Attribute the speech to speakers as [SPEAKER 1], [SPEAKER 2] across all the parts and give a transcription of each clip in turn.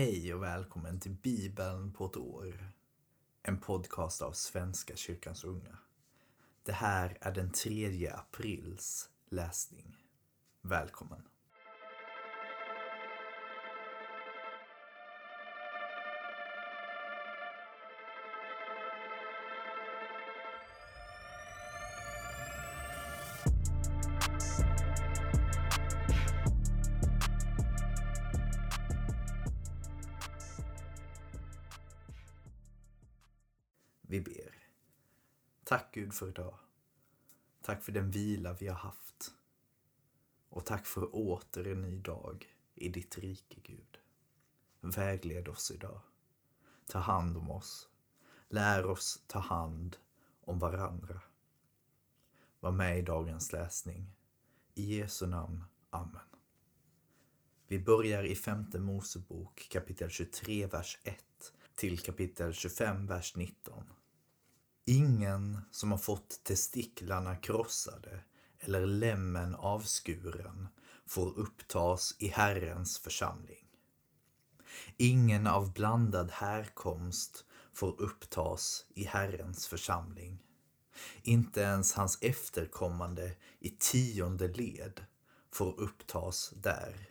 [SPEAKER 1] Hej och välkommen till Bibeln på ett år. En podcast av Svenska kyrkans unga. Det här är den 3 aprils läsning. Välkommen. Gud för idag. Tack för den vila vi har haft. Och tack för åter en ny dag i ditt rike, Gud. Vägled oss idag. Ta hand om oss. Lär oss ta hand om varandra. Var med i dagens läsning. I Jesu namn. Amen. Vi börjar i femte Mosebok kapitel 23, vers 1 till kapitel 25, vers 19. Ingen som har fått testiklarna krossade eller lämmen avskuren får upptas i Herrens församling. Ingen av blandad härkomst får upptas i Herrens församling. Inte ens hans efterkommande i tionde led får upptas där.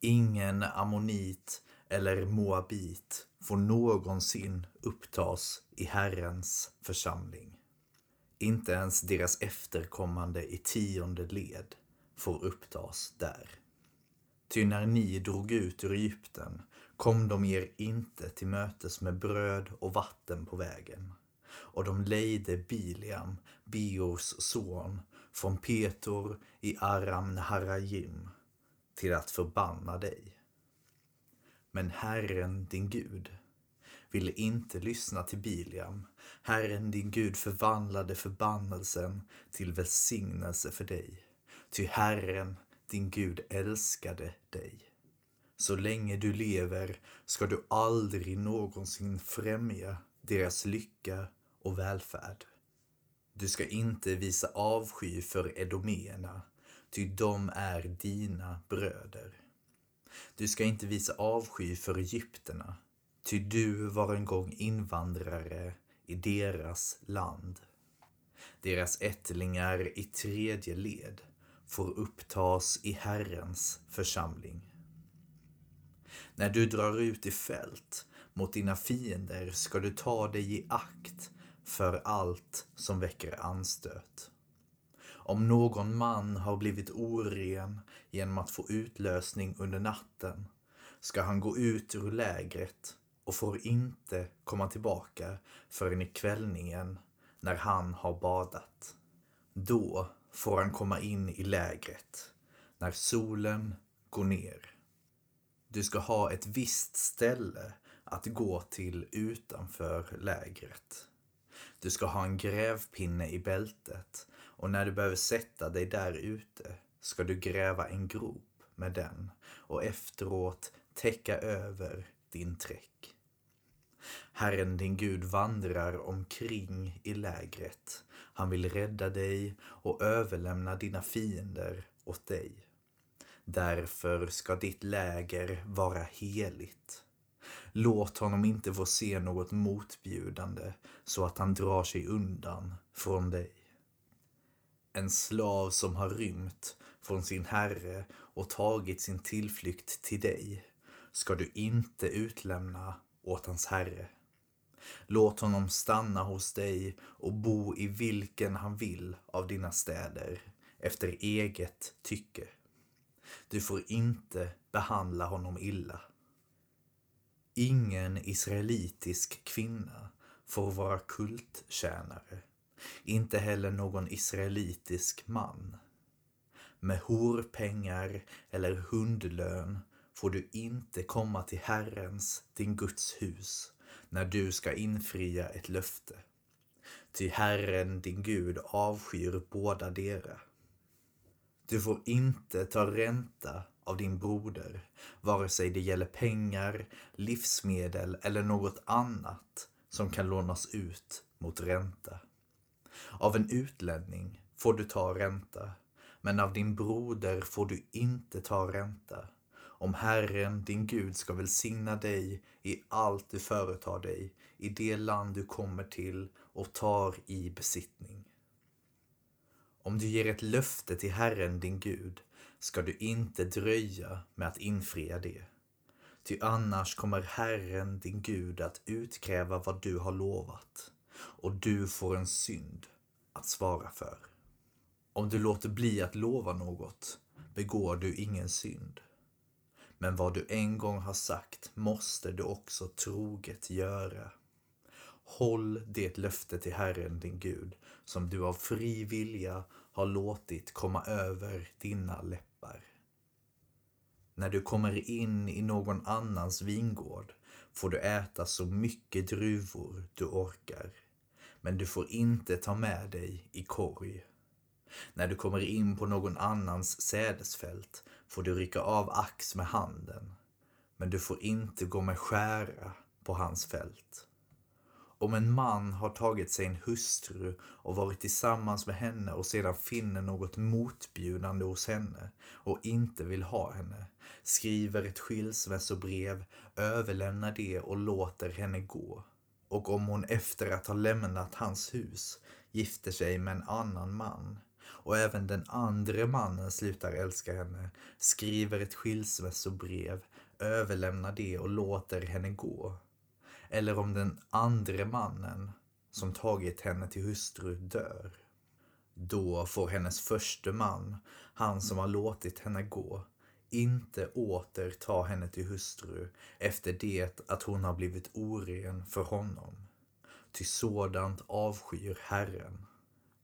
[SPEAKER 1] Ingen ammonit eller moabit får någonsin upptas i Herrens församling. Inte ens deras efterkommande i tionde led får upptas där. Ty när ni drog ut ur Egypten kom de er inte till mötes med bröd och vatten på vägen. Och de lejde Biliam, Beors son, från Petor i Aram Harajim till att förbanna dig. Men Herren, din Gud, ville inte lyssna till Biliam. Herren, din Gud, förvandlade förbannelsen till välsignelse för dig. Ty Herren, din Gud, älskade dig. Så länge du lever ska du aldrig någonsin främja deras lycka och välfärd. Du ska inte visa avsky för edoméerna, ty de är dina bröder. Du ska inte visa avsky för egyptierna, ty du var en gång invandrare i deras land. Deras ättlingar i tredje led får upptas i Herrens församling. När du drar ut i fält mot dina fiender ska du ta dig i akt för allt som väcker anstöt. Om någon man har blivit oren genom att få utlösning under natten ska han gå ut ur lägret och får inte komma tillbaka förrän i kvällningen när han har badat. Då får han komma in i lägret när solen går ner. Du ska ha ett visst ställe att gå till utanför lägret. Du ska ha en grävpinne i bältet och när du behöver sätta dig där ute ska du gräva en grop med den och efteråt täcka över din träck. Herren din Gud vandrar omkring i lägret. Han vill rädda dig och överlämna dina fiender åt dig. Därför ska ditt läger vara heligt. Låt honom inte få se något motbjudande så att han drar sig undan från dig. En slav som har rymt från sin herre och tagit sin tillflykt till dig ska du inte utlämna åt hans herre. Låt honom stanna hos dig och bo i vilken han vill av dina städer efter eget tycke. Du får inte behandla honom illa. Ingen israelitisk kvinna får vara kulttjänare, inte heller någon israelitisk man. Med horpengar eller hundlön får du inte komma till Herrens, din Guds hus, när du ska infria ett löfte. Ty Herren, din Gud, avskyr båda dera. Du får inte ta ränta av din broder, vare sig det gäller pengar, livsmedel eller något annat som kan lånas ut mot ränta. Av en utlänning får du ta ränta, men av din broder får du inte ta ränta om Herren din Gud ska välsigna dig i allt du företar dig i det land du kommer till och tar i besittning. Om du ger ett löfte till Herren din Gud ska du inte dröja med att infria det. Ty annars kommer Herren din Gud att utkräva vad du har lovat och du får en synd att svara för. Om du låter bli att lova något begår du ingen synd. Men vad du en gång har sagt måste du också troget göra. Håll det löfte till Herren din Gud som du av fri vilja har låtit komma över dina läppar. När du kommer in i någon annans vingård får du äta så mycket druvor du orkar. Men du får inte ta med dig i korg. När du kommer in på någon annans sädesfält får du rycka av ax med handen. Men du får inte gå med skära på hans fält. Om en man har tagit sig en hustru och varit tillsammans med henne och sedan finner något motbjudande hos henne och inte vill ha henne, skriver ett skilsmässobrev, överlämnar det och låter henne gå. Och om hon efter att ha lämnat hans hus gifter sig med en annan man och även den andra mannen slutar älska henne, skriver ett skilsmässobrev, överlämnar det och låter henne gå eller om den andre mannen som tagit henne till hustru dör. Då får hennes första man, han som har låtit henne gå, inte åter ta henne till hustru efter det att hon har blivit oren för honom. Ty sådant avskyr Herren.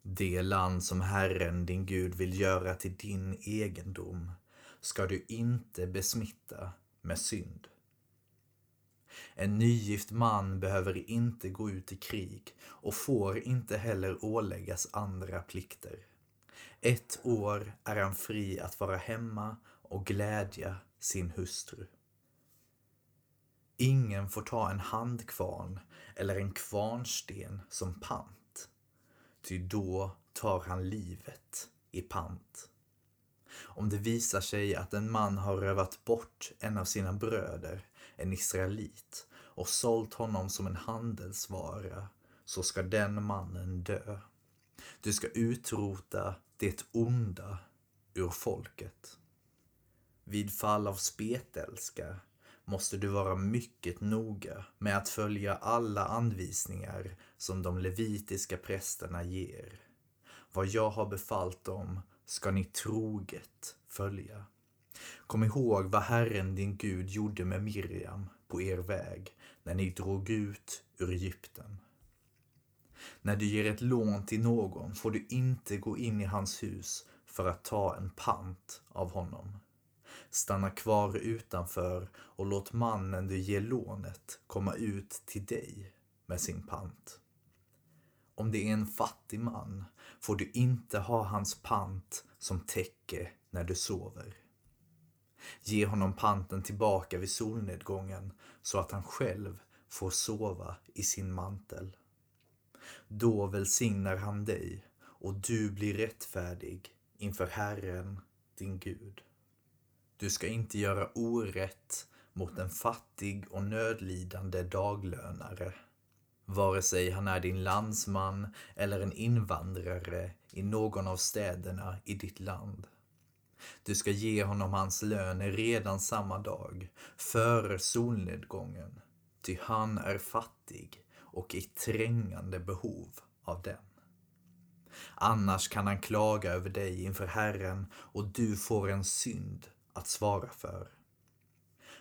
[SPEAKER 1] Det land som Herren din Gud vill göra till din egendom ska du inte besmitta med synd. En nygift man behöver inte gå ut i krig och får inte heller åläggas andra plikter. Ett år är han fri att vara hemma och glädja sin hustru. Ingen får ta en handkvarn eller en kvarnsten som pant, ty då tar han livet i pant. Om det visar sig att en man har rövat bort en av sina bröder en israelit och sålt honom som en handelsvara så ska den mannen dö. Du ska utrota det onda ur folket. Vid fall av spetälska måste du vara mycket noga med att följa alla anvisningar som de levitiska prästerna ger. Vad jag har befallt dem ska ni troget följa. Kom ihåg vad Herren din Gud gjorde med Miriam på er väg när ni drog ut ur Egypten. När du ger ett lån till någon får du inte gå in i hans hus för att ta en pant av honom. Stanna kvar utanför och låt mannen du ger lånet komma ut till dig med sin pant. Om det är en fattig man får du inte ha hans pant som täcke när du sover. Ge honom panten tillbaka vid solnedgången så att han själv får sova i sin mantel. Då välsignar han dig och du blir rättfärdig inför Herren, din Gud. Du ska inte göra orätt mot en fattig och nödlidande daglönare, vare sig han är din landsman eller en invandrare i någon av städerna i ditt land. Du ska ge honom hans lön redan samma dag, före solnedgången, ty han är fattig och i trängande behov av den. Annars kan han klaga över dig inför Herren och du får en synd att svara för.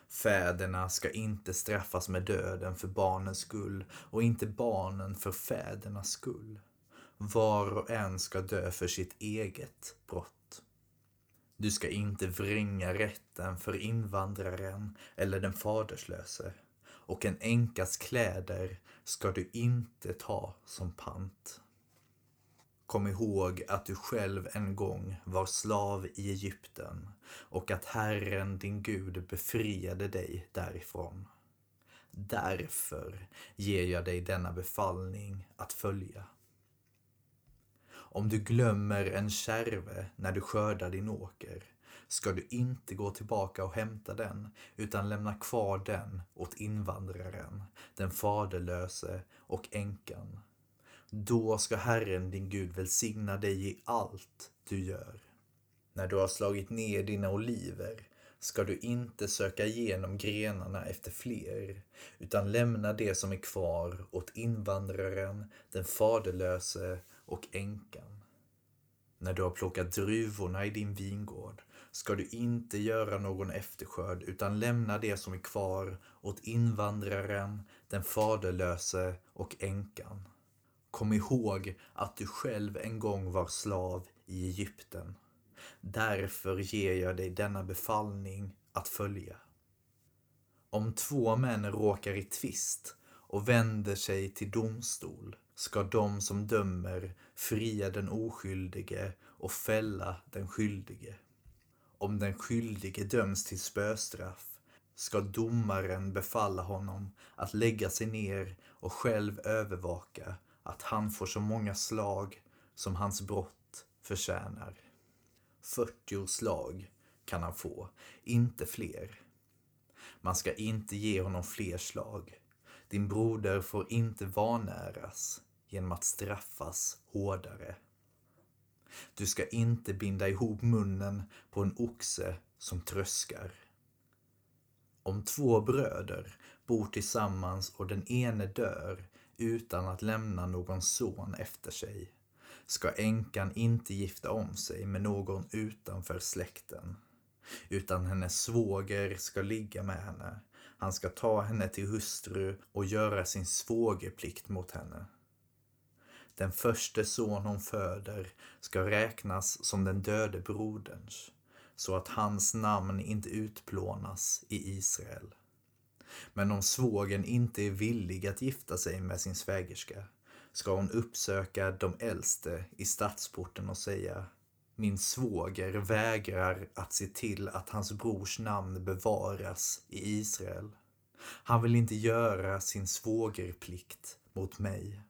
[SPEAKER 1] Fäderna ska inte straffas med döden för barnens skull och inte barnen för fädernas skull. Var och en ska dö för sitt eget brott. Du ska inte vränga rätten för invandraren eller den faderslöse och en änkas kläder ska du inte ta som pant. Kom ihåg att du själv en gång var slav i Egypten och att Herren din Gud befriade dig därifrån. Därför ger jag dig denna befallning att följa. Om du glömmer en kärve när du skördar din åker ska du inte gå tillbaka och hämta den, utan lämna kvar den åt invandraren, den faderlöse och änkan. Då ska Herren din Gud välsigna dig i allt du gör. När du har slagit ner dina oliver ska du inte söka igenom grenarna efter fler, utan lämna det som är kvar åt invandraren, den faderlöse och änkan. När du har plockat druvorna i din vingård ska du inte göra någon efterskörd utan lämna det som är kvar åt invandraren, den faderlöse och änkan. Kom ihåg att du själv en gång var slav i Egypten. Därför ger jag dig denna befallning att följa. Om två män råkar i tvist och vänder sig till domstol ska de som dömer fria den oskyldige och fälla den skyldige. Om den skyldige döms till spöstraff ska domaren befalla honom att lägga sig ner och själv övervaka att han får så många slag som hans brott förtjänar. 40 slag kan han få, inte fler. Man ska inte ge honom fler slag. Din broder får inte vanäras genom att straffas hårdare. Du ska inte binda ihop munnen på en oxe som tröskar. Om två bröder bor tillsammans och den ene dör utan att lämna någon son efter sig ska änkan inte gifta om sig med någon utanför släkten, utan hennes svåger ska ligga med henne. Han ska ta henne till hustru och göra sin svågerplikt mot henne. Den första son hon föder ska räknas som den döde broderns, så att hans namn inte utplånas i Israel. Men om svågen inte är villig att gifta sig med sin svägerska ska hon uppsöka de äldste i stadsporten och säga Min svåger vägrar att se till att hans brors namn bevaras i Israel. Han vill inte göra sin svågerplikt mot mig.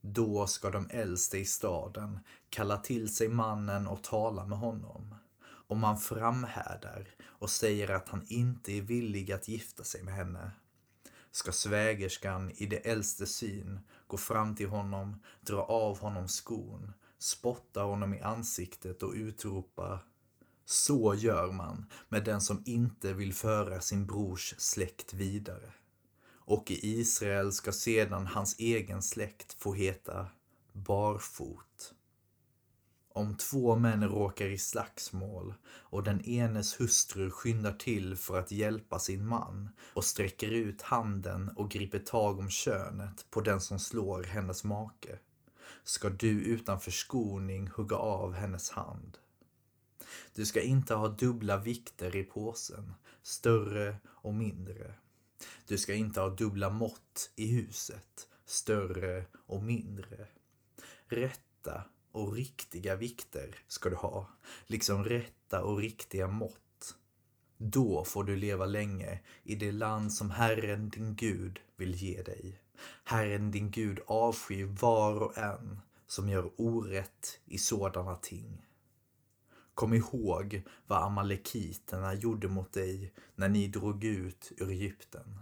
[SPEAKER 1] Då ska de äldste i staden kalla till sig mannen och tala med honom. Om han framhärdar och säger att han inte är villig att gifta sig med henne ska svägerskan i det äldste syn gå fram till honom, dra av honom skon, spotta honom i ansiktet och utropa Så gör man med den som inte vill föra sin brors släkt vidare. Och i Israel ska sedan hans egen släkt få heta barfot. Om två män råkar i slagsmål och den enes hustru skyndar till för att hjälpa sin man och sträcker ut handen och griper tag om könet på den som slår hennes make, ska du utan förskoning hugga av hennes hand. Du ska inte ha dubbla vikter i påsen, större och mindre. Du ska inte ha dubbla mått i huset, större och mindre. Rätta och riktiga vikter ska du ha, liksom rätta och riktiga mått. Då får du leva länge i det land som Herren din Gud vill ge dig. Herren din Gud avskyr var och en som gör orätt i sådana ting. Kom ihåg vad amalekiterna gjorde mot dig när ni drog ut ur Egypten.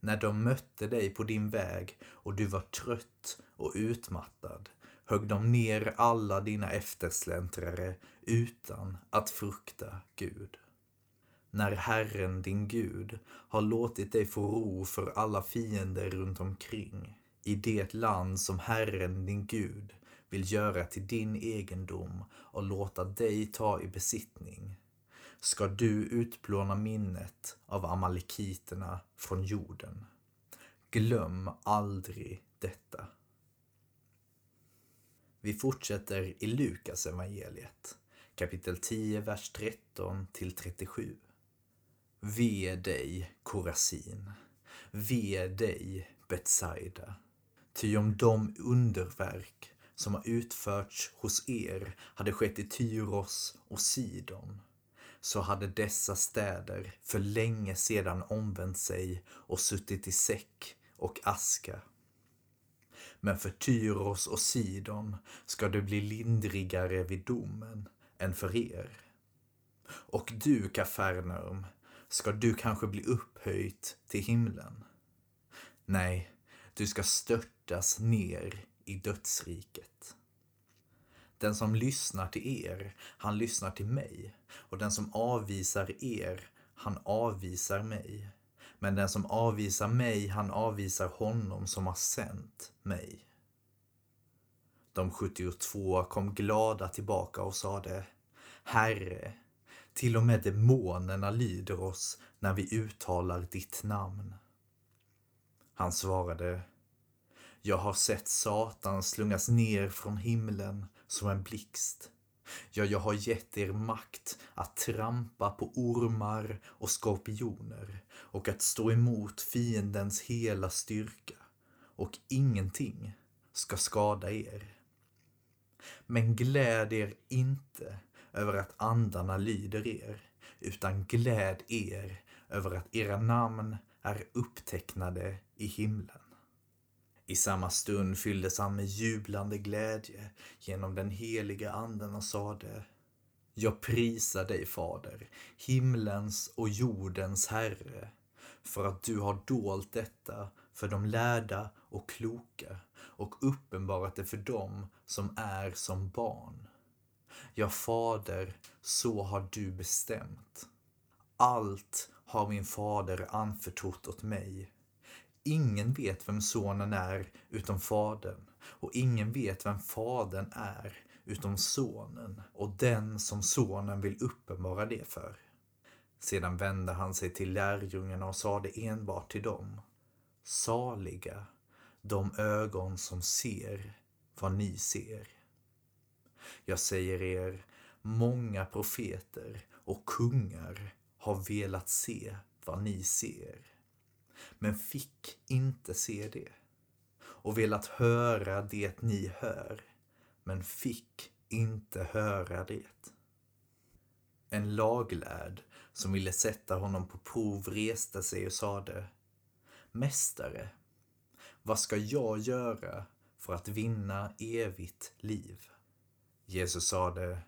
[SPEAKER 1] När de mötte dig på din väg och du var trött och utmattad högg de ner alla dina eftersläntrare utan att frukta Gud. När Herren, din Gud, har låtit dig få ro för alla fiender runt omkring i det land som Herren, din Gud, vill göra till din egendom och låta dig ta i besittning, ska du utplåna minnet av amalekiterna från jorden. Glöm aldrig detta. Vi fortsätter i Lukas evangeliet, kapitel 10, vers 13 till 37. Ve dig, Korasin. Ve dig, Betsaida. Ty om de underverk som har utförts hos er hade skett i Tyros och Sidon så hade dessa städer för länge sedan omvänt sig och suttit i säck och aska men för Tyros och Sidon ska det bli lindrigare vid domen än för er. Och du, Kafarnaum, ska du kanske bli upphöjt till himlen? Nej, du ska störtas ner i dödsriket. Den som lyssnar till er, han lyssnar till mig. Och den som avvisar er, han avvisar mig. Men den som avvisar mig, han avvisar honom som har sänt mig. De 72 kom glada tillbaka och sade Herre, till och med demonerna lyder oss när vi uttalar ditt namn. Han svarade Jag har sett Satan slungas ner från himlen som en blixt. Ja, jag har gett er makt att trampa på ormar och skorpioner och att stå emot fiendens hela styrka och ingenting ska skada er. Men gläd er inte över att andarna lyder er, utan gläd er över att era namn är upptecknade i himlen. I samma stund fylldes han med jublande glädje genom den heliga anden och sade Jag prisar dig, Fader, himlens och jordens Herre, för att du har dolt detta för de lärda och kloka och uppenbarat det för dem som är som barn. Ja, Fader, så har du bestämt. Allt har min fader anförtrott åt mig. Ingen vet vem sonen är utom fadern och ingen vet vem fadern är utom sonen och den som sonen vill uppenbara det för. Sedan vände han sig till lärjungarna och sade enbart till dem. Saliga de ögon som ser vad ni ser. Jag säger er, många profeter och kungar har velat se vad ni ser, men fick inte se det. Och velat höra det ni hör, men fick inte höra det. En laglärd som ville sätta honom på prov reste sig och sade Mästare, vad ska jag göra för att vinna evigt liv? Jesus sade,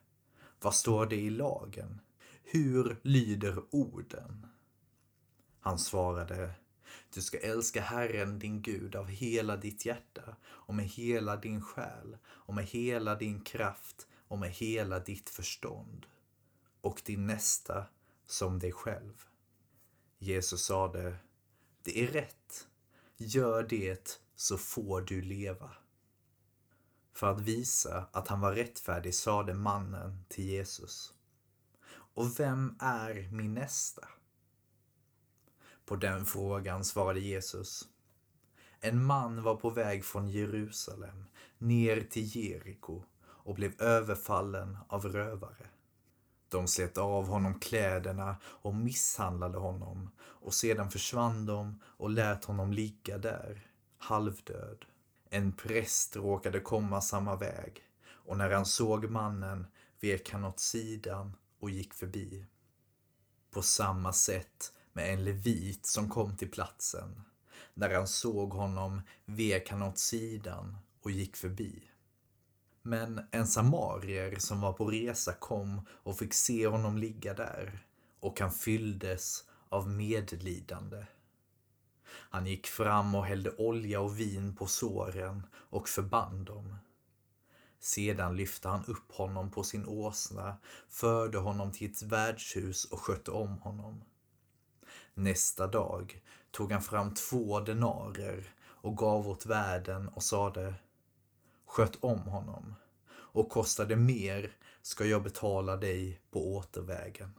[SPEAKER 1] vad står det i lagen? Hur lyder orden? Han svarade, du ska älska Herren din Gud av hela ditt hjärta och med hela din själ och med hela din kraft och med hela ditt förstånd och din nästa som dig själv. Jesus sade, det är rätt. Gör det så får du leva. För att visa att han var rättfärdig sade mannen till Jesus. Och vem är min nästa? På den frågan svarade Jesus. En man var på väg från Jerusalem ner till Jeriko och blev överfallen av rövare. De slet av honom kläderna och misshandlade honom och sedan försvann de och lät honom ligga där, halvdöd. En präst råkade komma samma väg och när han såg mannen vek han åt sidan och gick förbi. På samma sätt med en levit som kom till platsen. När han såg honom vek han åt sidan och gick förbi. Men en samarier som var på resa kom och fick se honom ligga där och han fylldes av medlidande. Han gick fram och hällde olja och vin på såren och förband dem. Sedan lyfte han upp honom på sin åsna, förde honom till ett värdshus och skötte om honom. Nästa dag tog han fram två denarer och gav åt värden och sade Sköt om honom och kostar det mer ska jag betala dig på återvägen.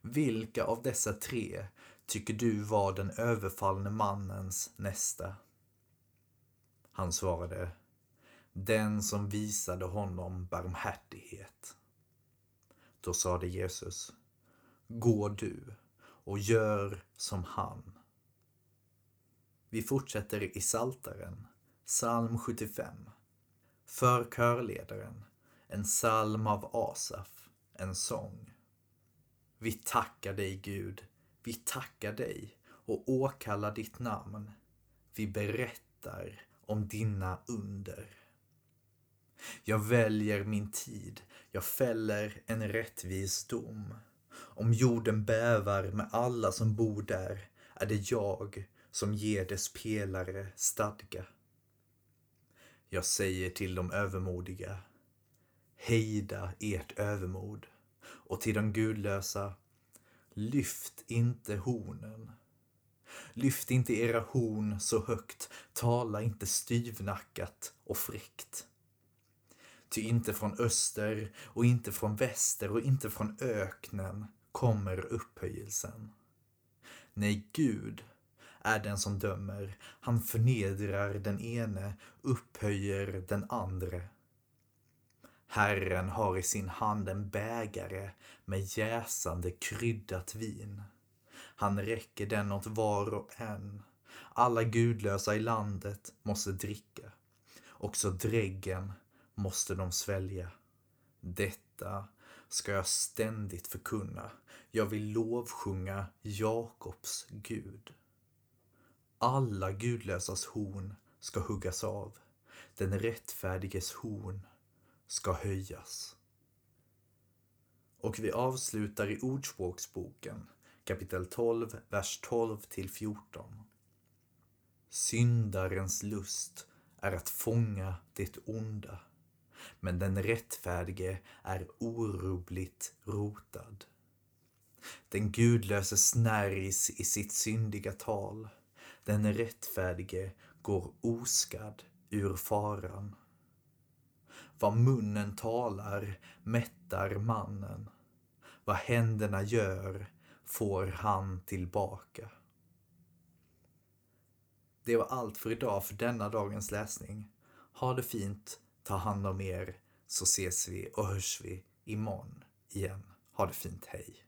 [SPEAKER 1] Vilka av dessa tre tycker du var den överfallne mannens nästa? Han svarade den som visade honom barmhärtighet. Då sade Jesus, gå du och gör som han. Vi fortsätter i Saltaren, psalm 75. För körledaren, en psalm av Asaf, en sång. Vi tackar dig Gud, vi tackar dig och åkallar ditt namn. Vi berättar om dina under. Jag väljer min tid, jag Jag fäller en rättvis dom. Om jorden bävar med alla som bor där är det jag som ger dess pelare stadga. Jag säger till de övermodiga, hejda ert övermod och till de gudlösa, lyft inte hornen. Lyft inte era horn så högt, tala inte styvnackat och fräckt. Ty inte från öster och inte från väster och inte från öknen kommer upphöjelsen. Nej, Gud är den som dömer. Han förnedrar den ene, upphöjer den andre. Herren har i sin hand en bägare med jäsande kryddat vin. Han räcker den åt var och en. Alla gudlösa i landet måste dricka. Också dräggen måste de svälja. Detta ska jag ständigt förkunna. Jag vill lovsjunga Jakobs Gud. Alla gudlösas horn ska huggas av. Den rättfärdiges horn ska höjas. Och vi avslutar i Ordspråksboken kapitel 12, vers 12 till 14. Syndarens lust är att fånga det onda, men den rättfärdige är orubbligt rotad. Den gudlöse snärjs i sitt syndiga tal, den rättfärdige går oskadd ur faran. Vad munnen talar mättar mannen. Vad händerna gör får han tillbaka. Det var allt för idag för denna dagens läsning. Ha det fint, Ta hand om er så ses vi och hörs vi imorgon igen. Ha det fint, hej!